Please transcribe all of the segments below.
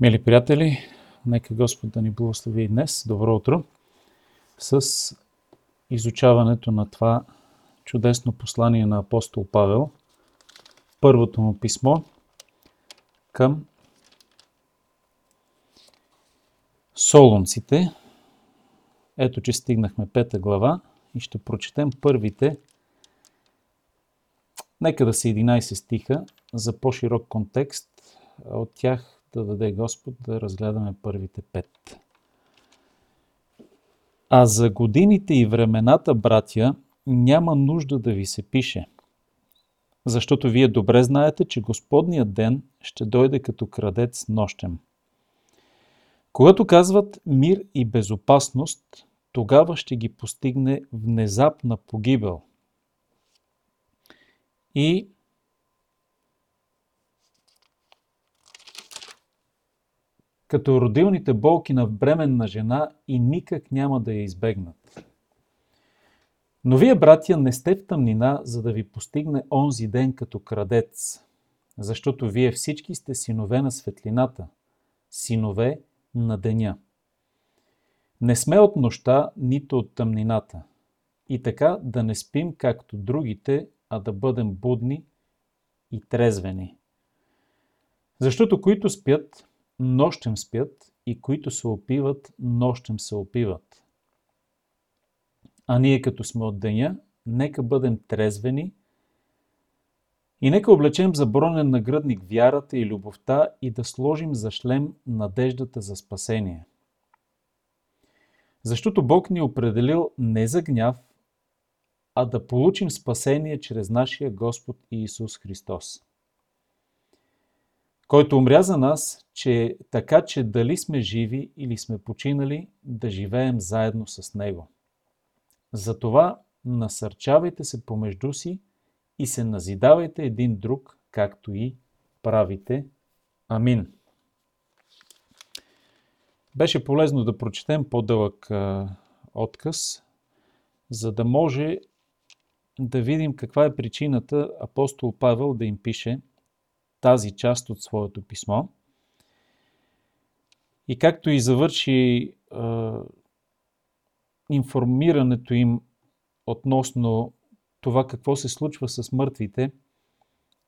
Мили приятели, нека Господ да ни благослови днес. Добро утро! С изучаването на това чудесно послание на апостол Павел, първото му писмо към Солунците. Ето, че стигнахме пета глава и ще прочетем първите, нека да са 11 стиха, за по-широк контекст. От тях да даде Господ да разгледаме първите пет. А за годините и времената, братя, няма нужда да ви се пише, защото вие добре знаете, че Господният ден ще дойде като крадец нощем. Когато казват мир и безопасност, тогава ще ги постигне внезапна погибел. И като родилните болки на бременна жена и никак няма да я избегнат. Но вие, братя, не сте в тъмнина, за да ви постигне онзи ден като крадец, защото вие всички сте синове на светлината, синове на деня. Не сме от нощта, нито от тъмнината. И така да не спим както другите, а да бъдем будни и трезвени. Защото които спят, нощем спят и които се опиват, нощем се опиват. А ние като сме от деня, нека бъдем трезвени и нека облечем за бронен нагръдник вярата и любовта и да сложим за шлем надеждата за спасение. Защото Бог ни е определил не за гняв, а да получим спасение чрез нашия Господ Иисус Христос който умря за нас, че така, че дали сме живи или сме починали, да живеем заедно с Него. Затова насърчавайте се помежду си и се назидавайте един друг, както и правите. Амин. Беше полезно да прочетем по-дълъг отказ, за да може да видим каква е причината апостол Павел да им пише – тази част от своето писмо. И както и завърши е, информирането им относно това какво се случва с мъртвите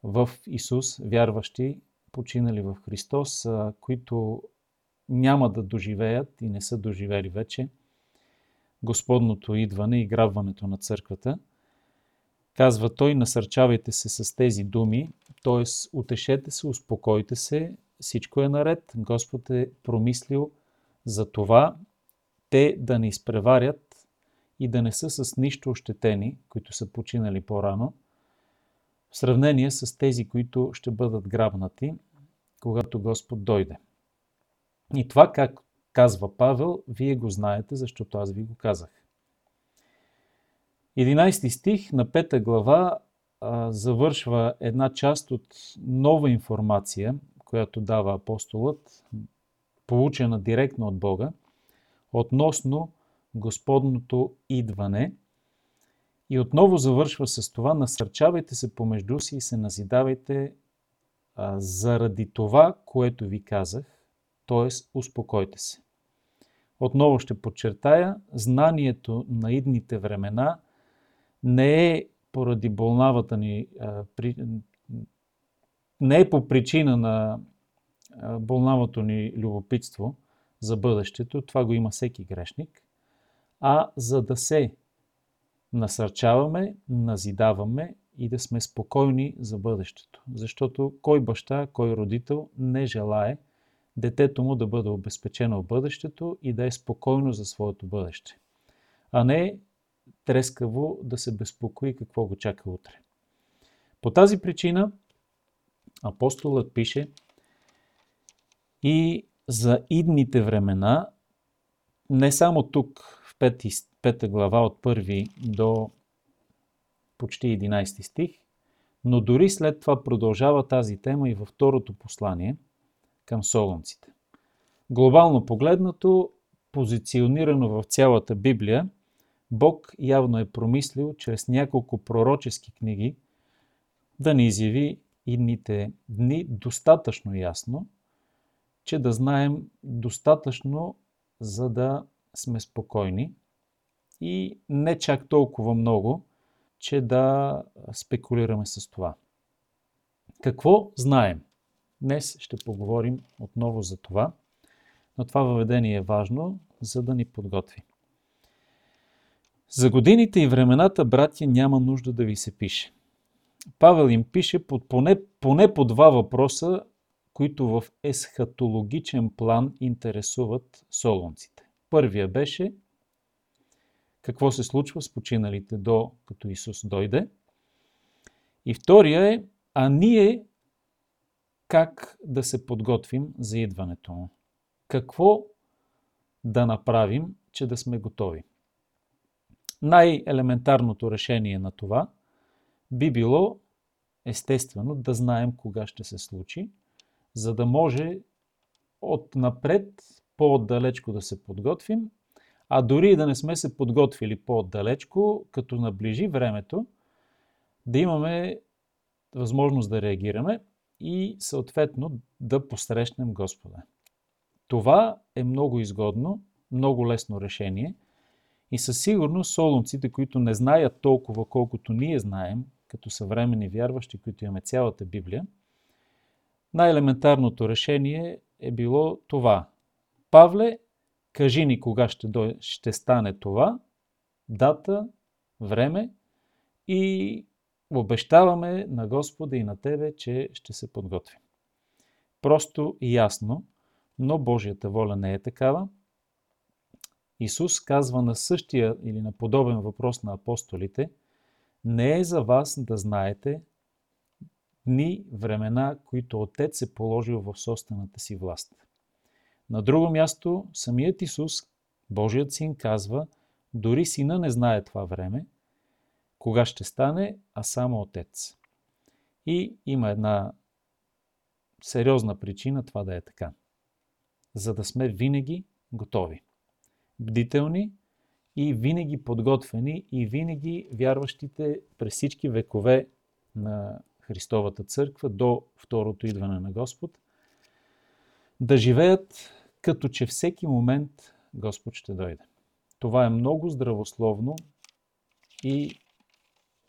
в Исус, вярващи, починали в Христос, които няма да доживеят и не са доживели вече Господното идване и грабването на църквата. Казва той, насърчавайте се с тези думи, Тоест, утешете се, успокойте се, всичко е наред. Господ е промислил за това те да не изпреварят и да не са с нищо ощетени, които са починали по-рано, в сравнение с тези, които ще бъдат грабнати, когато Господ дойде. И това, как казва Павел, вие го знаете, защото аз ви го казах. 11 стих на 5 глава завършва една част от нова информация, която дава апостолът, получена директно от Бога, относно Господното идване. И отново завършва с това, насърчавайте се помежду си и се назидавайте а, заради това, което ви казах, т.е. успокойте се. Отново ще подчертая, знанието на идните времена не е поради болнавата ни, не е по причина на болнавото ни любопитство за бъдещето, това го има всеки грешник, а за да се насърчаваме, назидаваме и да сме спокойни за бъдещето. Защото кой баща, кой родител не желае детето му да бъде обезпечено в бъдещето и да е спокойно за своето бъдеще. А не трескаво да се безпокои какво го чака утре. По тази причина апостолът пише и за идните времена, не само тук в 5, 5 глава от 1 до почти 11 стих, но дори след това продължава тази тема и във второто послание към солонците. Глобално погледнато, позиционирано в цялата Библия – Бог явно е промислил чрез няколко пророчески книги да ни изяви идните дни достатъчно ясно че да знаем достатъчно, за да сме спокойни и не чак толкова много, че да спекулираме с това. Какво знаем? Днес ще поговорим отново за това, но това въведение е важно, за да ни подготви. За годините и времената, братя, няма нужда да ви се пише. Павел им пише под поне, поне по два въпроса, които в есхатологичен план интересуват солунците. Първия беше какво се случва с починалите до като Исус дойде. И втория е, а ние как да се подготвим за идването му. Какво да направим, че да сме готови. Най-елементарното решение на това би било естествено да знаем кога ще се случи, за да може от напред по-отдалечко да се подготвим, а дори и да не сме се подготвили по-отдалечко, като наближи времето, да имаме възможност да реагираме и съответно да посрещнем Господа. Това е много изгодно, много лесно решение и със сигурност солунците, които не знаят толкова колкото ние знаем, като съвремени вярващи, които имаме цялата Библия, най-елементарното решение е било това. Павле, кажи ни кога ще, дой... ще стане това, дата, време и обещаваме на Господа и на Тебе, че ще се подготвим. Просто и ясно, но Божията воля не е такава. Исус казва на същия или на подобен въпрос на апостолите, не е за вас да знаете дни, времена, които Отец е положил в собствената си власт. На друго място, самият Исус, Божият син, казва, дори сина не знае това време, кога ще стане, а само Отец. И има една сериозна причина това да е така. За да сме винаги готови, бдителни и винаги подготвени и винаги вярващите през всички векове на Христовата църква до второто идване на Господ, да живеят като че всеки момент Господ ще дойде. Това е много здравословно и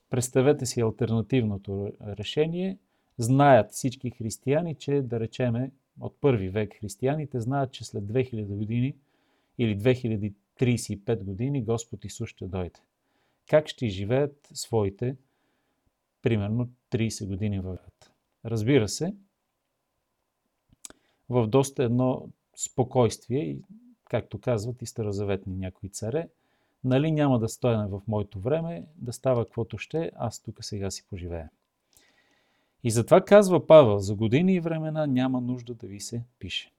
представете си альтернативното решение. Знаят всички християни, че да речеме от първи век християните знаят, че след 2000 години или 2035 години Господ Исус ще дойде. Как ще живеят своите, примерно, 30 години в Разбира се, в доста едно спокойствие и, както казват и старозаветни някои царе, нали няма да стояме в моето време, да става каквото ще, аз тук сега си поживея. И затова казва Павел, за години и времена няма нужда да ви се пише.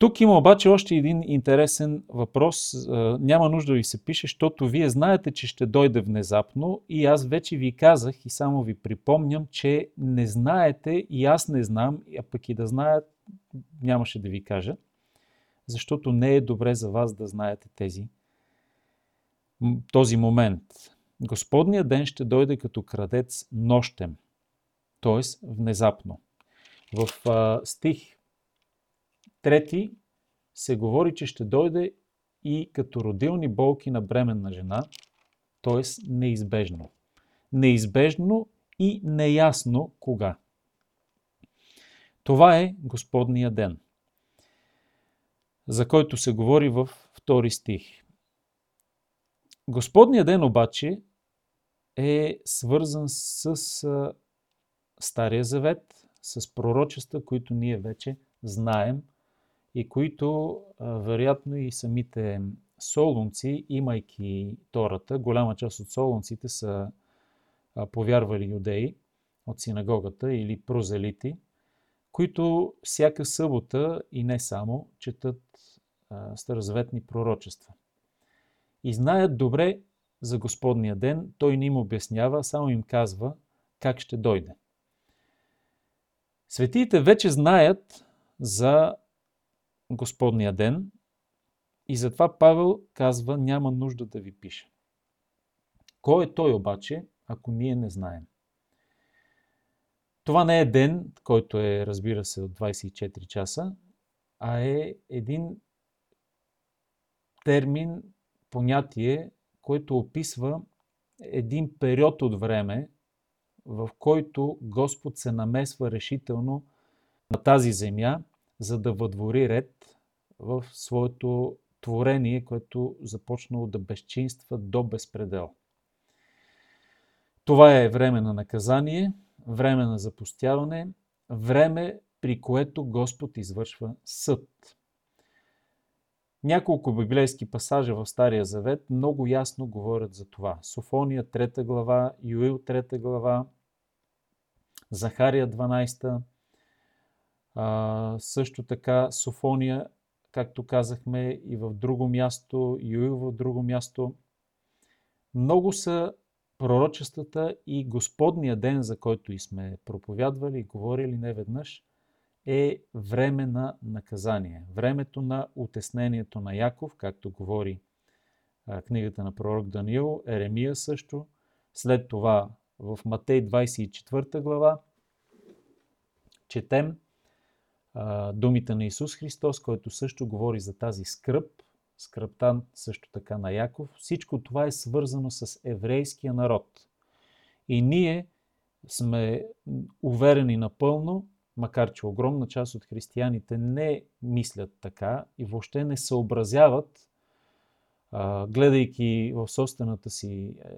Тук има обаче още един интересен въпрос. Няма нужда да ви се пише, защото вие знаете, че ще дойде внезапно и аз вече ви казах и само ви припомням, че не знаете и аз не знам, а пък и да знаят, нямаше да ви кажа, защото не е добре за вас да знаете тези, този момент. Господният ден ще дойде като крадец нощем, т.е. внезапно. В стих трети се говори, че ще дойде и като родилни болки на бременна жена, т.е. неизбежно. Неизбежно и неясно кога. Това е Господния ден, за който се говори в втори стих. Господния ден обаче е свързан с Стария завет, с пророчества, които ние вече знаем и които вероятно и самите солунци, имайки Тората, голяма част от солунците са повярвали юдеи от синагогата или прозелити – които всяка събота и не само четат старозаветни пророчества. И знаят добре за Господния ден, той не им обяснява, само им казва как ще дойде. Светиите вече знаят за Господния ден и затова Павел казва, няма нужда да ви пише. Кой е той обаче, ако ние не знаем? Това не е ден, който е, разбира се, от 24 часа, а е един термин, понятие, който описва един период от време, в който Господ се намесва решително на тази земя, за да въдвори ред в своето творение, което започнало да безчинства до безпредел. Това е време на наказание, време на запустяване, време при което Господ извършва съд. Няколко библейски пасажа в Стария Завет много ясно говорят за това. Софония 3 глава, Юил 3 глава, Захария 12, а, също така Софония, както казахме, и в друго място, Юил в друго място. Много са пророчествата и Господния ден, за който и сме проповядвали и говорили неведнъж, е време на наказание. Времето на утеснението на Яков, както говори книгата на пророк Даниил, Еремия също. След това в Матей 24 глава четем думите на Исус Христос, който също говори за тази скръп, скръпта също така на Яков. Всичко това е свързано с еврейския народ. И ние сме уверени напълно, макар че огромна част от християните не мислят така и въобще не съобразяват, гледайки в собствената си е,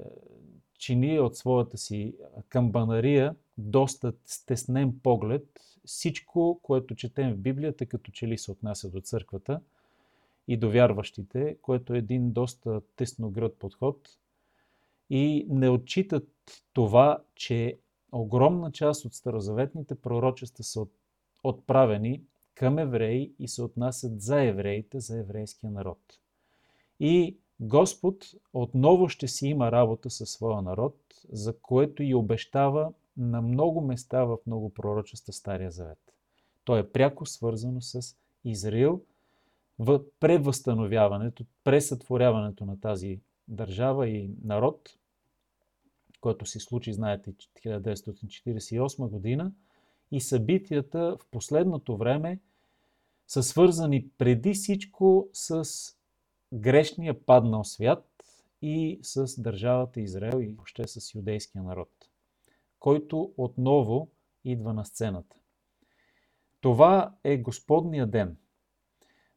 чини от своята си камбанария, доста стеснен поглед, всичко, което четем в Библията, като че ли се отнася до църквата и до вярващите, което е един доста тесногръд подход и не отчитат това, че огромна част от старозаветните пророчества са отправени към евреи и се отнасят за евреите, за еврейския народ. И Господ отново ще си има работа със своя народ, за което и обещава на много места в много пророчества Стария Завет. То е пряко свързано с Израил в превъзстановяването, пресътворяването на тази държава и народ, което се случи, знаете, 1948 година, и събитията в последното време са свързани преди всичко с грешния паднал свят и с държавата Израел и въобще с юдейския народ, който отново идва на сцената. Това е Господния ден.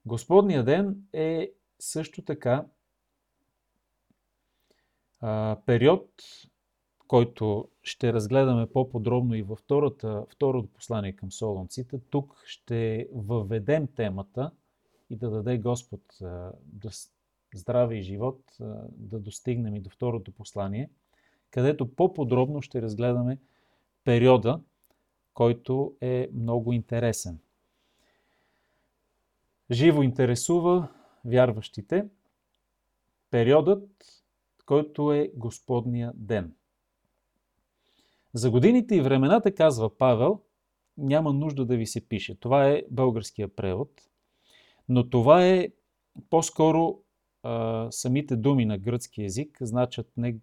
Господния ден е също така а, период, който ще разгледаме по-подробно и във втората, второто послание към Солонците. Тук ще въведем темата и да даде Господ да здраве и живот да достигнем и до второто послание, където по-подробно ще разгледаме периода, който е много интересен. Живо интересува вярващите периодът, който е Господния ден – за годините и времената, казва Павел, няма нужда да ви се пише. Това е българския превод. Но това е по-скоро самите думи на гръцки язик значат не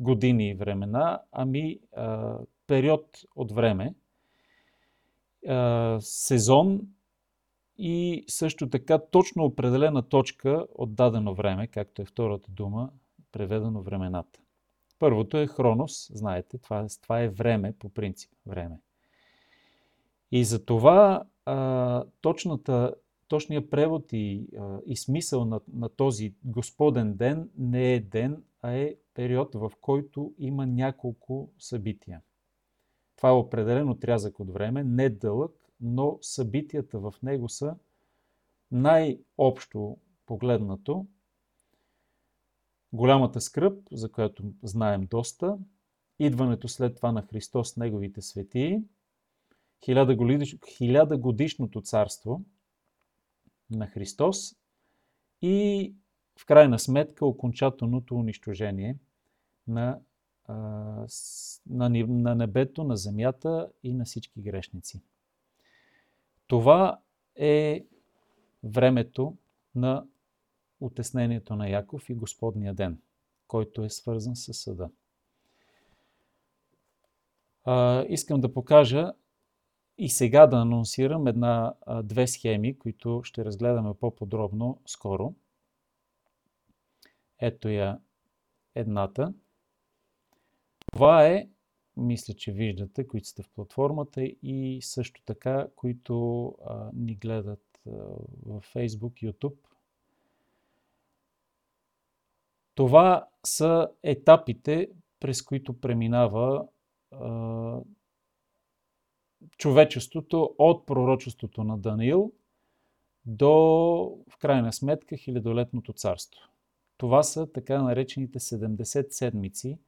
години и времена, ами а, период от време, а, сезон и също така точно определена точка от дадено време, както е втората дума, преведено времената. Първото е хронос, знаете, това, това е време по принцип, време. И за това а, точната, точният превод и, а, и смисъл на, на този Господен ден не е ден, а е период, в който има няколко събития. Това е определен отрязък от време, не дълъг, но събитията в него са най-общо погледнато голямата скръп, за която знаем доста, идването след това на Христос неговите светии, хилядогодишното царство на Христос и в крайна сметка окончателното унищожение на, на, на небето, на земята и на всички грешници. Това е времето на отеснението на Яков и Господния ден, който е свързан с съда. а, искам да покажа и сега да анонсирам една, а, две схеми, които ще разгледаме по-подробно скоро. Ето я едната. Това е, мисля, че виждате, които сте в платформата и също така, които а, ни гледат а, в Facebook, YouTube. Това са етапите, през които преминава а, човечеството от пророчеството на Даниил до, в крайна сметка, хилядолетното царство. Това са така наречените 70 седмици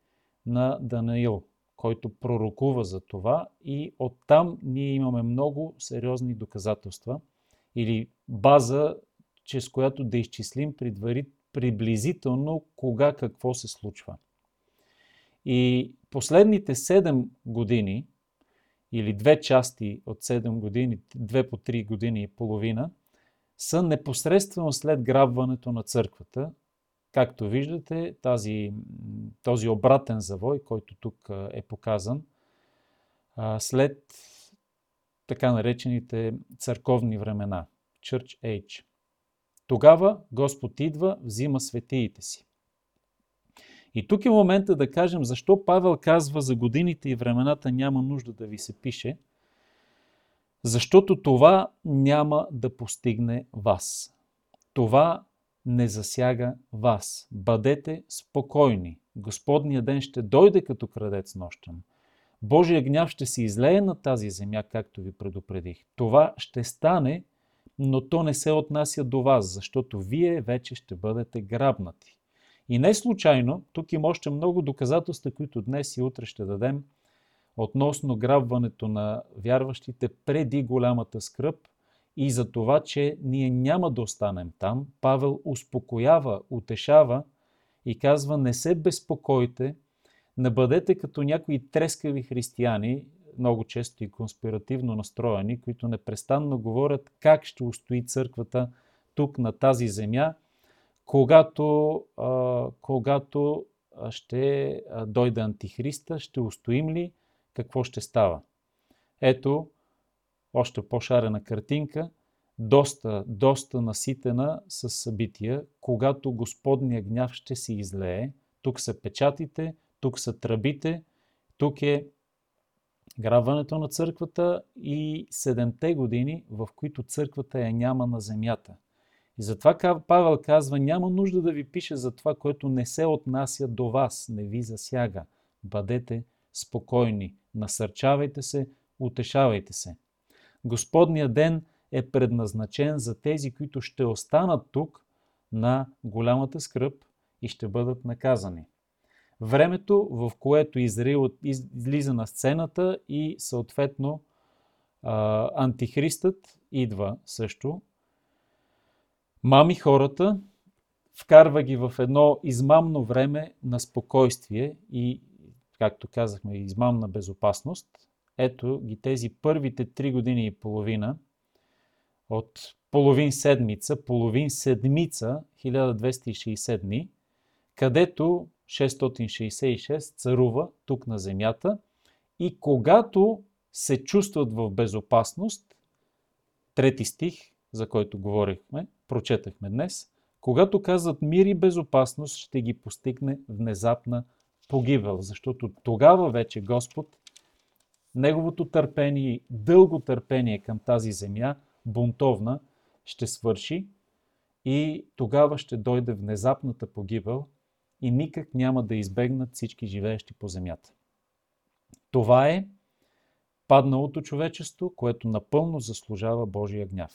на Данаил, който пророкува за това и оттам ние имаме много сериозни доказателства или база, чрез която да изчислим предварит, приблизително кога какво се случва. И последните 7 години, или две части от 7 години, две по 3 години и половина, са непосредствено след грабването на църквата. Както виждате, тази, този обратен завой, който тук е показан, след така наречените църковни времена, Church Age. Тогава Господ идва, взима светиите си. И тук е момента да кажем защо Павел казва за годините и времената няма нужда да ви се пише, защото това няма да постигне вас. Това не засяга вас. Бъдете спокойни. Господния ден ще дойде като крадец нощен. Божия гняв ще се излее на тази земя, както ви предупредих. Това ще стане, но то не се отнася до вас, защото вие вече ще бъдете грабнати. И не случайно, тук има още много доказателства, които днес и утре ще дадем относно грабването на вярващите преди голямата скръп и за това, че ние няма да останем там. Павел успокоява, утешава и казва, не се безпокойте, не бъдете като някои трескави християни, много често и конспиративно настроени, които непрестанно говорят как ще устои църквата тук на тази земя – когато, а, когато ще дойде Антихриста, ще устоим ли, какво ще става? Ето, още по-шарена картинка, доста, доста наситена с събития, когато Господния гняв ще се излее. Тук са печатите, тук са тръбите, тук е грабването на църквата и седемте години, в които църквата я няма на земята – и затова Павел казва, няма нужда да ви пише за това, което не се отнася до вас, не ви засяга. Бъдете спокойни, насърчавайте се, утешавайте се. Господния ден е предназначен за тези, които ще останат тук на голямата скръп и ще бъдат наказани. Времето, в което Израил излиза на сцената и съответно антихристът идва също мами хората, вкарва ги в едно измамно време на спокойствие и, както казахме, измамна безопасност. Ето ги тези първите три години и половина от половин седмица, половин седмица, 1260 дни, където 666 царува тук на земята. И когато се чувстват в безопасност, трети стих, за който говорихме, прочетахме днес, когато казват мир и безопасност, ще ги постигне внезапна погибел, защото тогава вече Господ, Неговото търпение, дълго търпение към тази земя, бунтовна, ще свърши и тогава ще дойде внезапната погибел и никак няма да избегнат всички живеещи по земята. Това е падналото човечество, което напълно заслужава Божия гняв.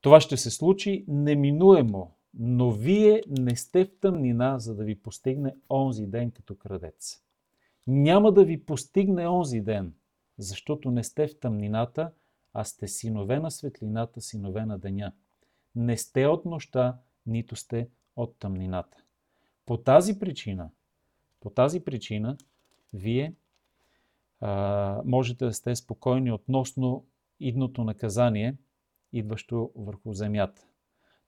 Това ще се случи неминуемо, но вие не сте в тъмнина, за да ви постигне онзи ден като крадец. Няма да ви постигне онзи ден, защото не сте в тъмнината, а сте синове на светлината, синове на деня. Не сте от нощта, нито сте от тъмнината. По тази причина, по тази причина, вие а, можете да сте спокойни относно идното наказание – идващо върху земята.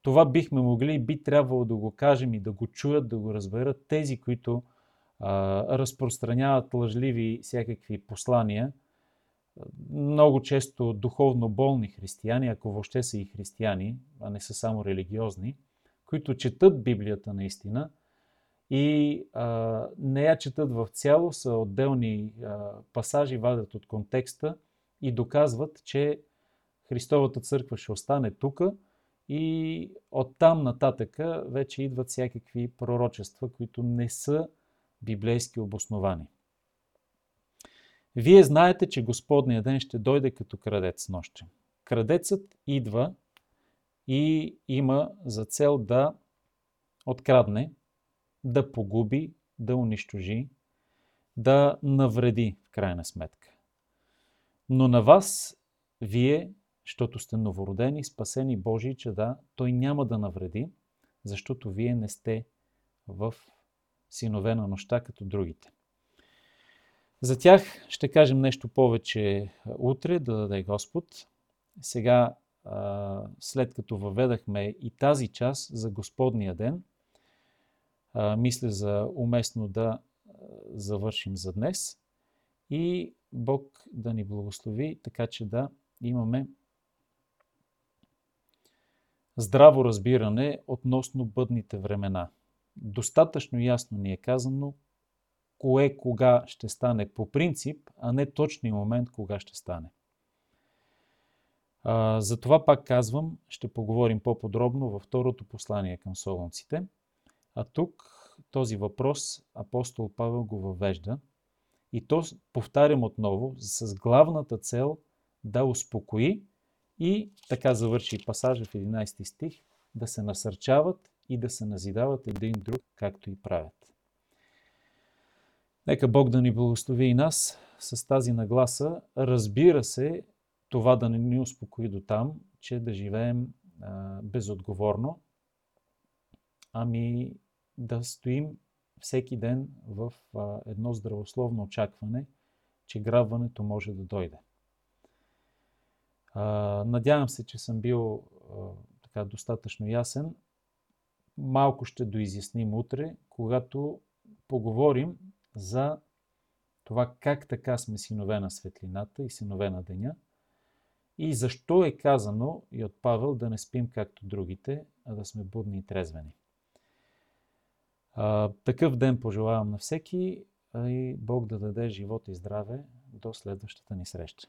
Това бихме могли и би трябвало да го кажем и да го чуят, да го разберат тези, които разпространяват лъжливи всякакви послания. Много често духовно болни християни, ако въобще са и християни, а не са само религиозни, които четат Библията наистина и а, не я четат в цяло, са отделни а, пасажи, вадят от контекста и доказват, че Христовата църква ще остане тук и оттам нататъка вече идват всякакви пророчества, които не са библейски обосновани. Вие знаете, че Господния ден ще дойде като крадец нощем. Крадецът идва и има за цел да открадне, да погуби, да унищожи, да навреди в крайна сметка. Но на вас, вие, защото сте новородени, спасени Божии чеда, той няма да навреди, защото вие не сте в синове на нощта като другите. За тях ще кажем нещо повече утре, да даде Господ. Сега, след като въведахме и тази част за Господния ден, мисля за уместно да завършим за днес и Бог да ни благослови, така че да имаме здраво разбиране относно бъдните времена. Достатъчно ясно ни е казано кое кога ще стане по принцип, а не точния момент кога ще стане. А, за това пак казвам, ще поговорим по-подробно във второто послание към солонците. А тук този въпрос апостол Павел го въвежда и то повтарям отново с главната цел да успокои и така завърши пасажа в 11 стих, да се насърчават и да се назидават един друг, както и правят. Нека Бог да ни благослови и нас с тази нагласа. Разбира се, това да не ни успокои до там, че да живеем а, безотговорно, ами да стоим всеки ден в а, едно здравословно очакване, че грабването може да дойде. А, надявам се, че съм бил а, така достатъчно ясен. Малко ще доизясним утре, когато поговорим за това как така сме синове на светлината и синове на деня и защо е казано и от Павел да не спим както другите, а да сме будни и трезвени. А, такъв ден пожелавам на всеки и Бог да даде живот и здраве до следващата ни среща.